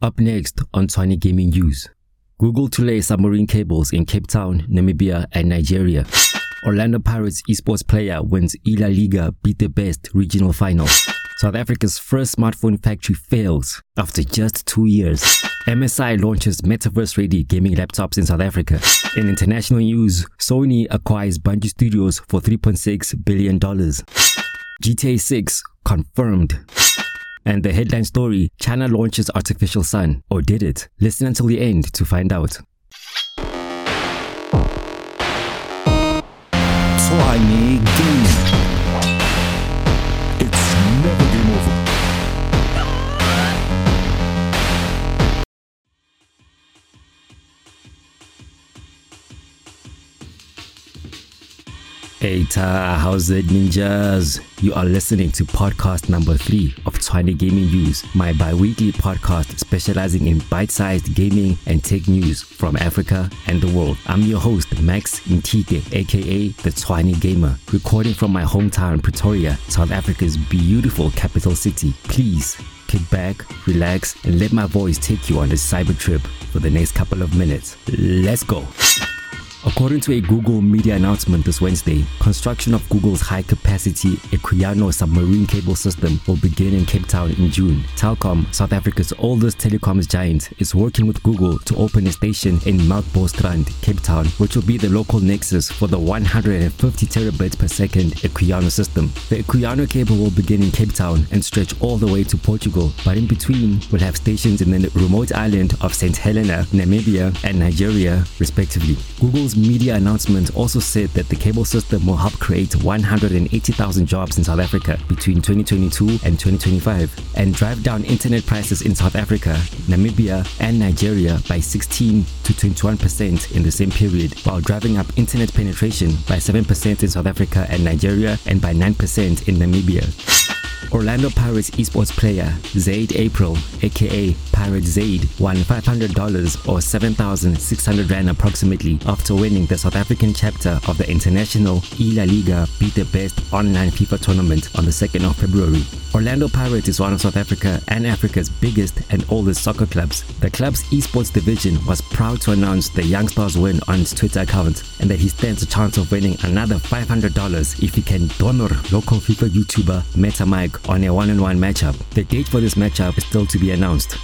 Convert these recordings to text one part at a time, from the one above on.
Up next on Tshwane Gaming News. Google to lay submarine cables in Cape Town, Namibia, and Nigeria. Orlando Pirates esports player wins Ila Liga beat the best regional final. South Africa's first smartphone factory fails after just two years. MSI launches metaverse-ready gaming laptops in South Africa. In international news, Sony acquires Bungie Studios for $3.6 billion. GTA 6 confirmed. And the headline story China launches artificial sun. Or did it? Listen until the end to find out. Hey Ta, how's it ninjas? You are listening to podcast number three of Tshwane Gaming News, my bi-weekly podcast specializing in bite-sized gaming and tech news from Africa and the world. I'm your host, Max Ntike, aka the Tshwane Gamer, recording from my hometown, Pretoria, South Africa's beautiful capital city. Please kick back, relax, and let my voice take you on this cyber trip for the next couple of minutes. Let's go. According to a Google media announcement this Wednesday, construction of Google's high-capacity Equiano submarine cable system will begin in Cape Town in June. Telkom, South Africa's oldest telecoms giant, is working with Google to open a station in Mount Melkbosstrand, Cape Town, which will be the local nexus for the 150 terabits per second Equiano system. The Equiano cable will begin in Cape Town and stretch all the way to Portugal, but in between will have stations in the remote island of St. Helena, Namibia, and Nigeria, respectively. Google's media announcement also said that the cable system will help create 180,000 jobs in South Africa between 2022 and 2025 and drive down internet prices in South Africa, Namibia, and Nigeria by 16 to 21% in the same period, while driving up internet penetration by 7% in South Africa and Nigeria and by 9% in Namibia. Orlando Pirates esports player Zaid April, aka Pirate Zaid, won $500 or 7,600 Rand approximately after winning the South African chapter of the international La Liga Beat the Best online FIFA tournament on the 2nd of February. Orlando Pirates is one of South Africa and Africa's biggest and oldest soccer clubs. The club's esports division was proud to announce the young star's win on its Twitter account and that he stands a chance of winning another $500 if he can donor local FIFA YouTuber Meta Mike on a one-on-one matchup. The date for this matchup is still to be announced.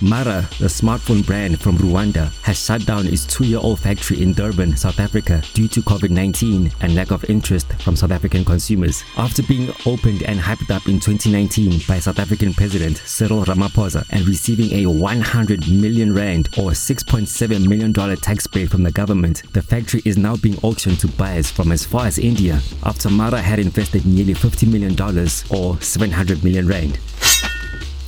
Mara, the smartphone brand from Rwanda, has shut down its two-year-old factory in Durban, South Africa due to COVID-19 and lack of interest from South African consumers. After being opened and hyped up in 2019 by South African President Cyril Ramaphosa and receiving a 100 million rand or 6.7 million dollar tax break from the government, the factory is now being auctioned to buyers from as far as India after Mara had invested nearly 50 million dollars or 700 million rand.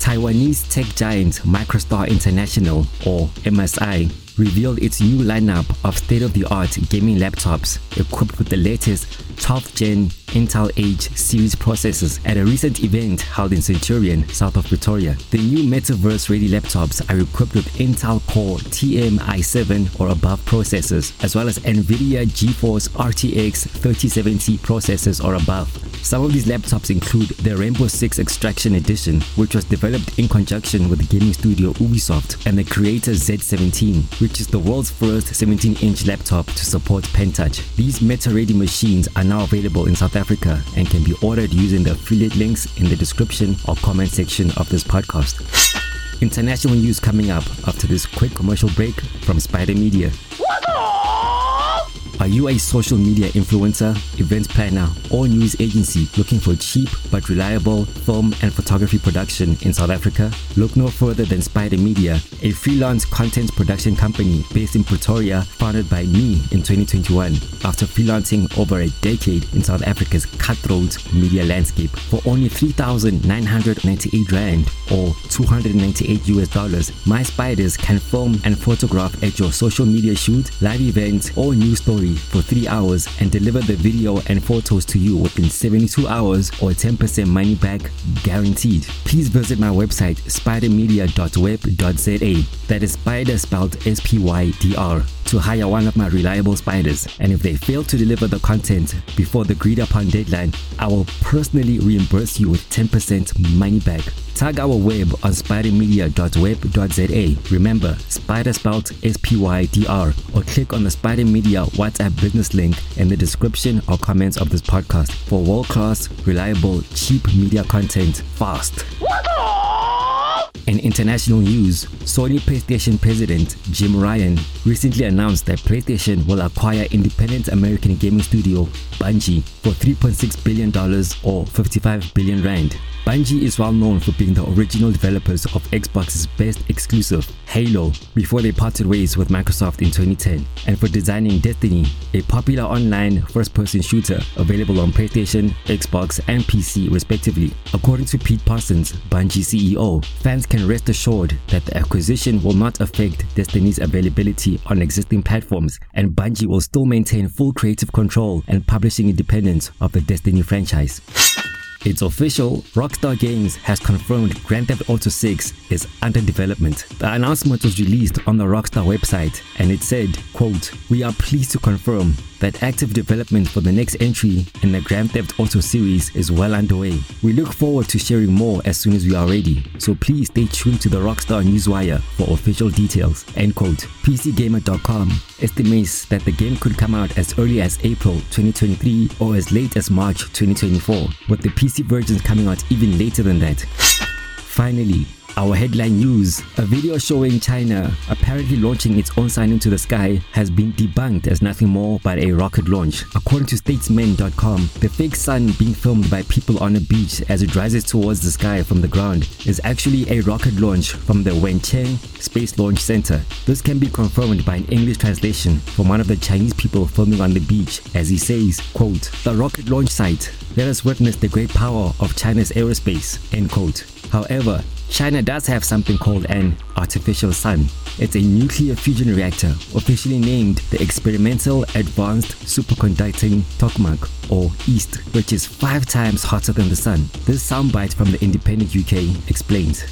Taiwanese tech giant Microstar International, or MSI, revealed its new lineup of state-of-the-art gaming laptops equipped with the latest 12th gen Intel H series processors at a recent event held in Centurion, south of Pretoria. The new metaverse-ready laptops are equipped with Intel Core TM i7 or above processors, as well as NVIDIA GeForce RTX 3070 processors or above. Some of these laptops include the Rainbow Six Extraction Edition, which was developed in conjunction with gaming studio Ubisoft, and the Creator Z17, which is the world's first 17-inch laptop to support pen touch. These meta-ready machines are now available in South Africa and can be ordered using the affiliate links in the description or comment section of this podcast. International news coming up after this quick commercial break from Spider Media. Are you a social media influencer, event planner, or news agency looking for cheap but reliable film and photography production in South Africa? Look no further than Spider Media, a freelance content production company based in Pretoria, founded by me in 2021 after freelancing over a decade in South Africa's cutthroat media landscape. For only 3,998 Rand or 298 US dollars, my spiders can film and photograph at your social media shoot, live event, or news story for 3 hours and deliver the video and photos to you within 72 hours or 10% money back guaranteed. Please visit my website spydrmedia.web.za. That is spider spelled S P Y D R. to hire one of my reliable spiders, and if they fail to deliver the content before the agreed upon deadline, I will personally reimburse you with 10% money back. Tag our web on spydrmedia.web.za. Remember, spider spelled S P Y D R, or click on the Spider Media WhatsApp business link in the description or comments of this podcast for world class, reliable, cheap media content fast. In international news, Sony PlayStation president Jim Ryan recently announced that PlayStation will acquire independent American gaming studio Bungie for $3.6 billion or 55 billion rand. Bungie is well known for being the original developers of Xbox's best exclusive, Halo, before they parted ways with Microsoft in 2010, and for designing Destiny, a popular online first person shooter available on PlayStation, Xbox, and PC respectively. According to Pete Parsons, Bungie CEO, fans can rest assured that the acquisition will not affect Destiny's availability on existing platforms, and Bungie will still maintain full creative control and publishing independence of the Destiny franchise. It's official, Rockstar Games has confirmed Grand Theft Auto 6 is under development. The announcement was released on the Rockstar website and it said, quote, We are pleased to confirm that active development for the next entry in the Grand Theft Auto series is well underway. We look forward to sharing more as soon as we are ready, so please stay tuned to the Rockstar Newswire for official details. End quote. PCGamer.com estimates that the game could come out as early as April 2023 or as late as March 2024, with the PC versions coming out even later than that. Finally, our headline news a video showing China apparently launching its own sign into the sky has been debunked as nothing more but a rocket launch. According to statesman.com, the fake sun being filmed by people on a beach as it rises towards the sky from the ground is actually a rocket launch from the Wenchang Space Launch Center. This can be confirmed by an English translation from one of the Chinese people filming on the beach as he says, quote, The rocket launch site. Let us witness the great power of China's aerospace, end quote. However, China does have something called an artificial sun. It's a nuclear fusion reactor, officially named the Experimental Advanced Superconducting Tokamak, or EAST, which is five times hotter than the sun. This soundbite from the Independent UK explains.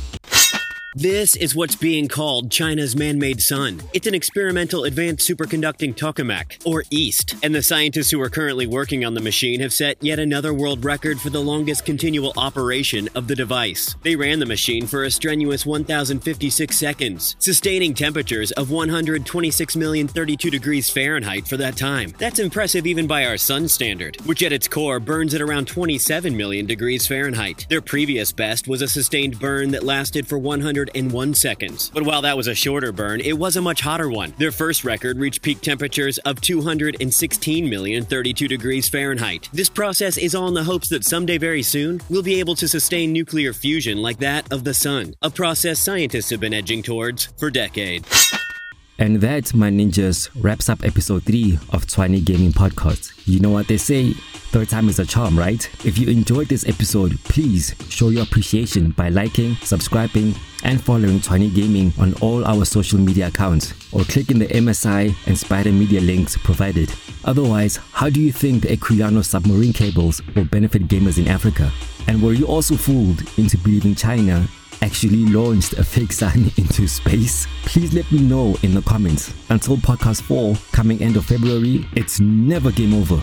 This is what's being called China's man made sun. It's an experimental advanced superconducting tokamak, or EAST, and the scientists who are currently working on the machine have set yet another world record for the longest continual operation of the device. They ran the machine for a strenuous 1,056 seconds, sustaining temperatures of 126,032 degrees Fahrenheit for that time. That's impressive even by our sun standard, which at its core burns at around 27 million degrees Fahrenheit. Their previous best was a sustained burn that lasted for 100 101 seconds. But while that was a shorter burn, it was a much hotter one. Their first record reached peak temperatures of 216,032 degrees Fahrenheit. This process is all in the hopes that someday very soon, we'll be able to sustain nuclear fusion like that of the sun, a process scientists have been edging towards for decades. And that, my ninjas, wraps up episode 3 of Tshwane Gaming Podcast. You know what they say, third time is a charm, right? If you enjoyed this episode, please show your appreciation by liking, subscribing, and following Tshwane Gaming on all our social media accounts, or clicking the MSI and Spider Media links provided. Otherwise, how do you think the Equiano submarine cables will benefit gamers in Africa? And were you also fooled into believing China actually launched a fake sun into space? Please let me know in the comments. Until podcast 4 coming end of February, it's never game over.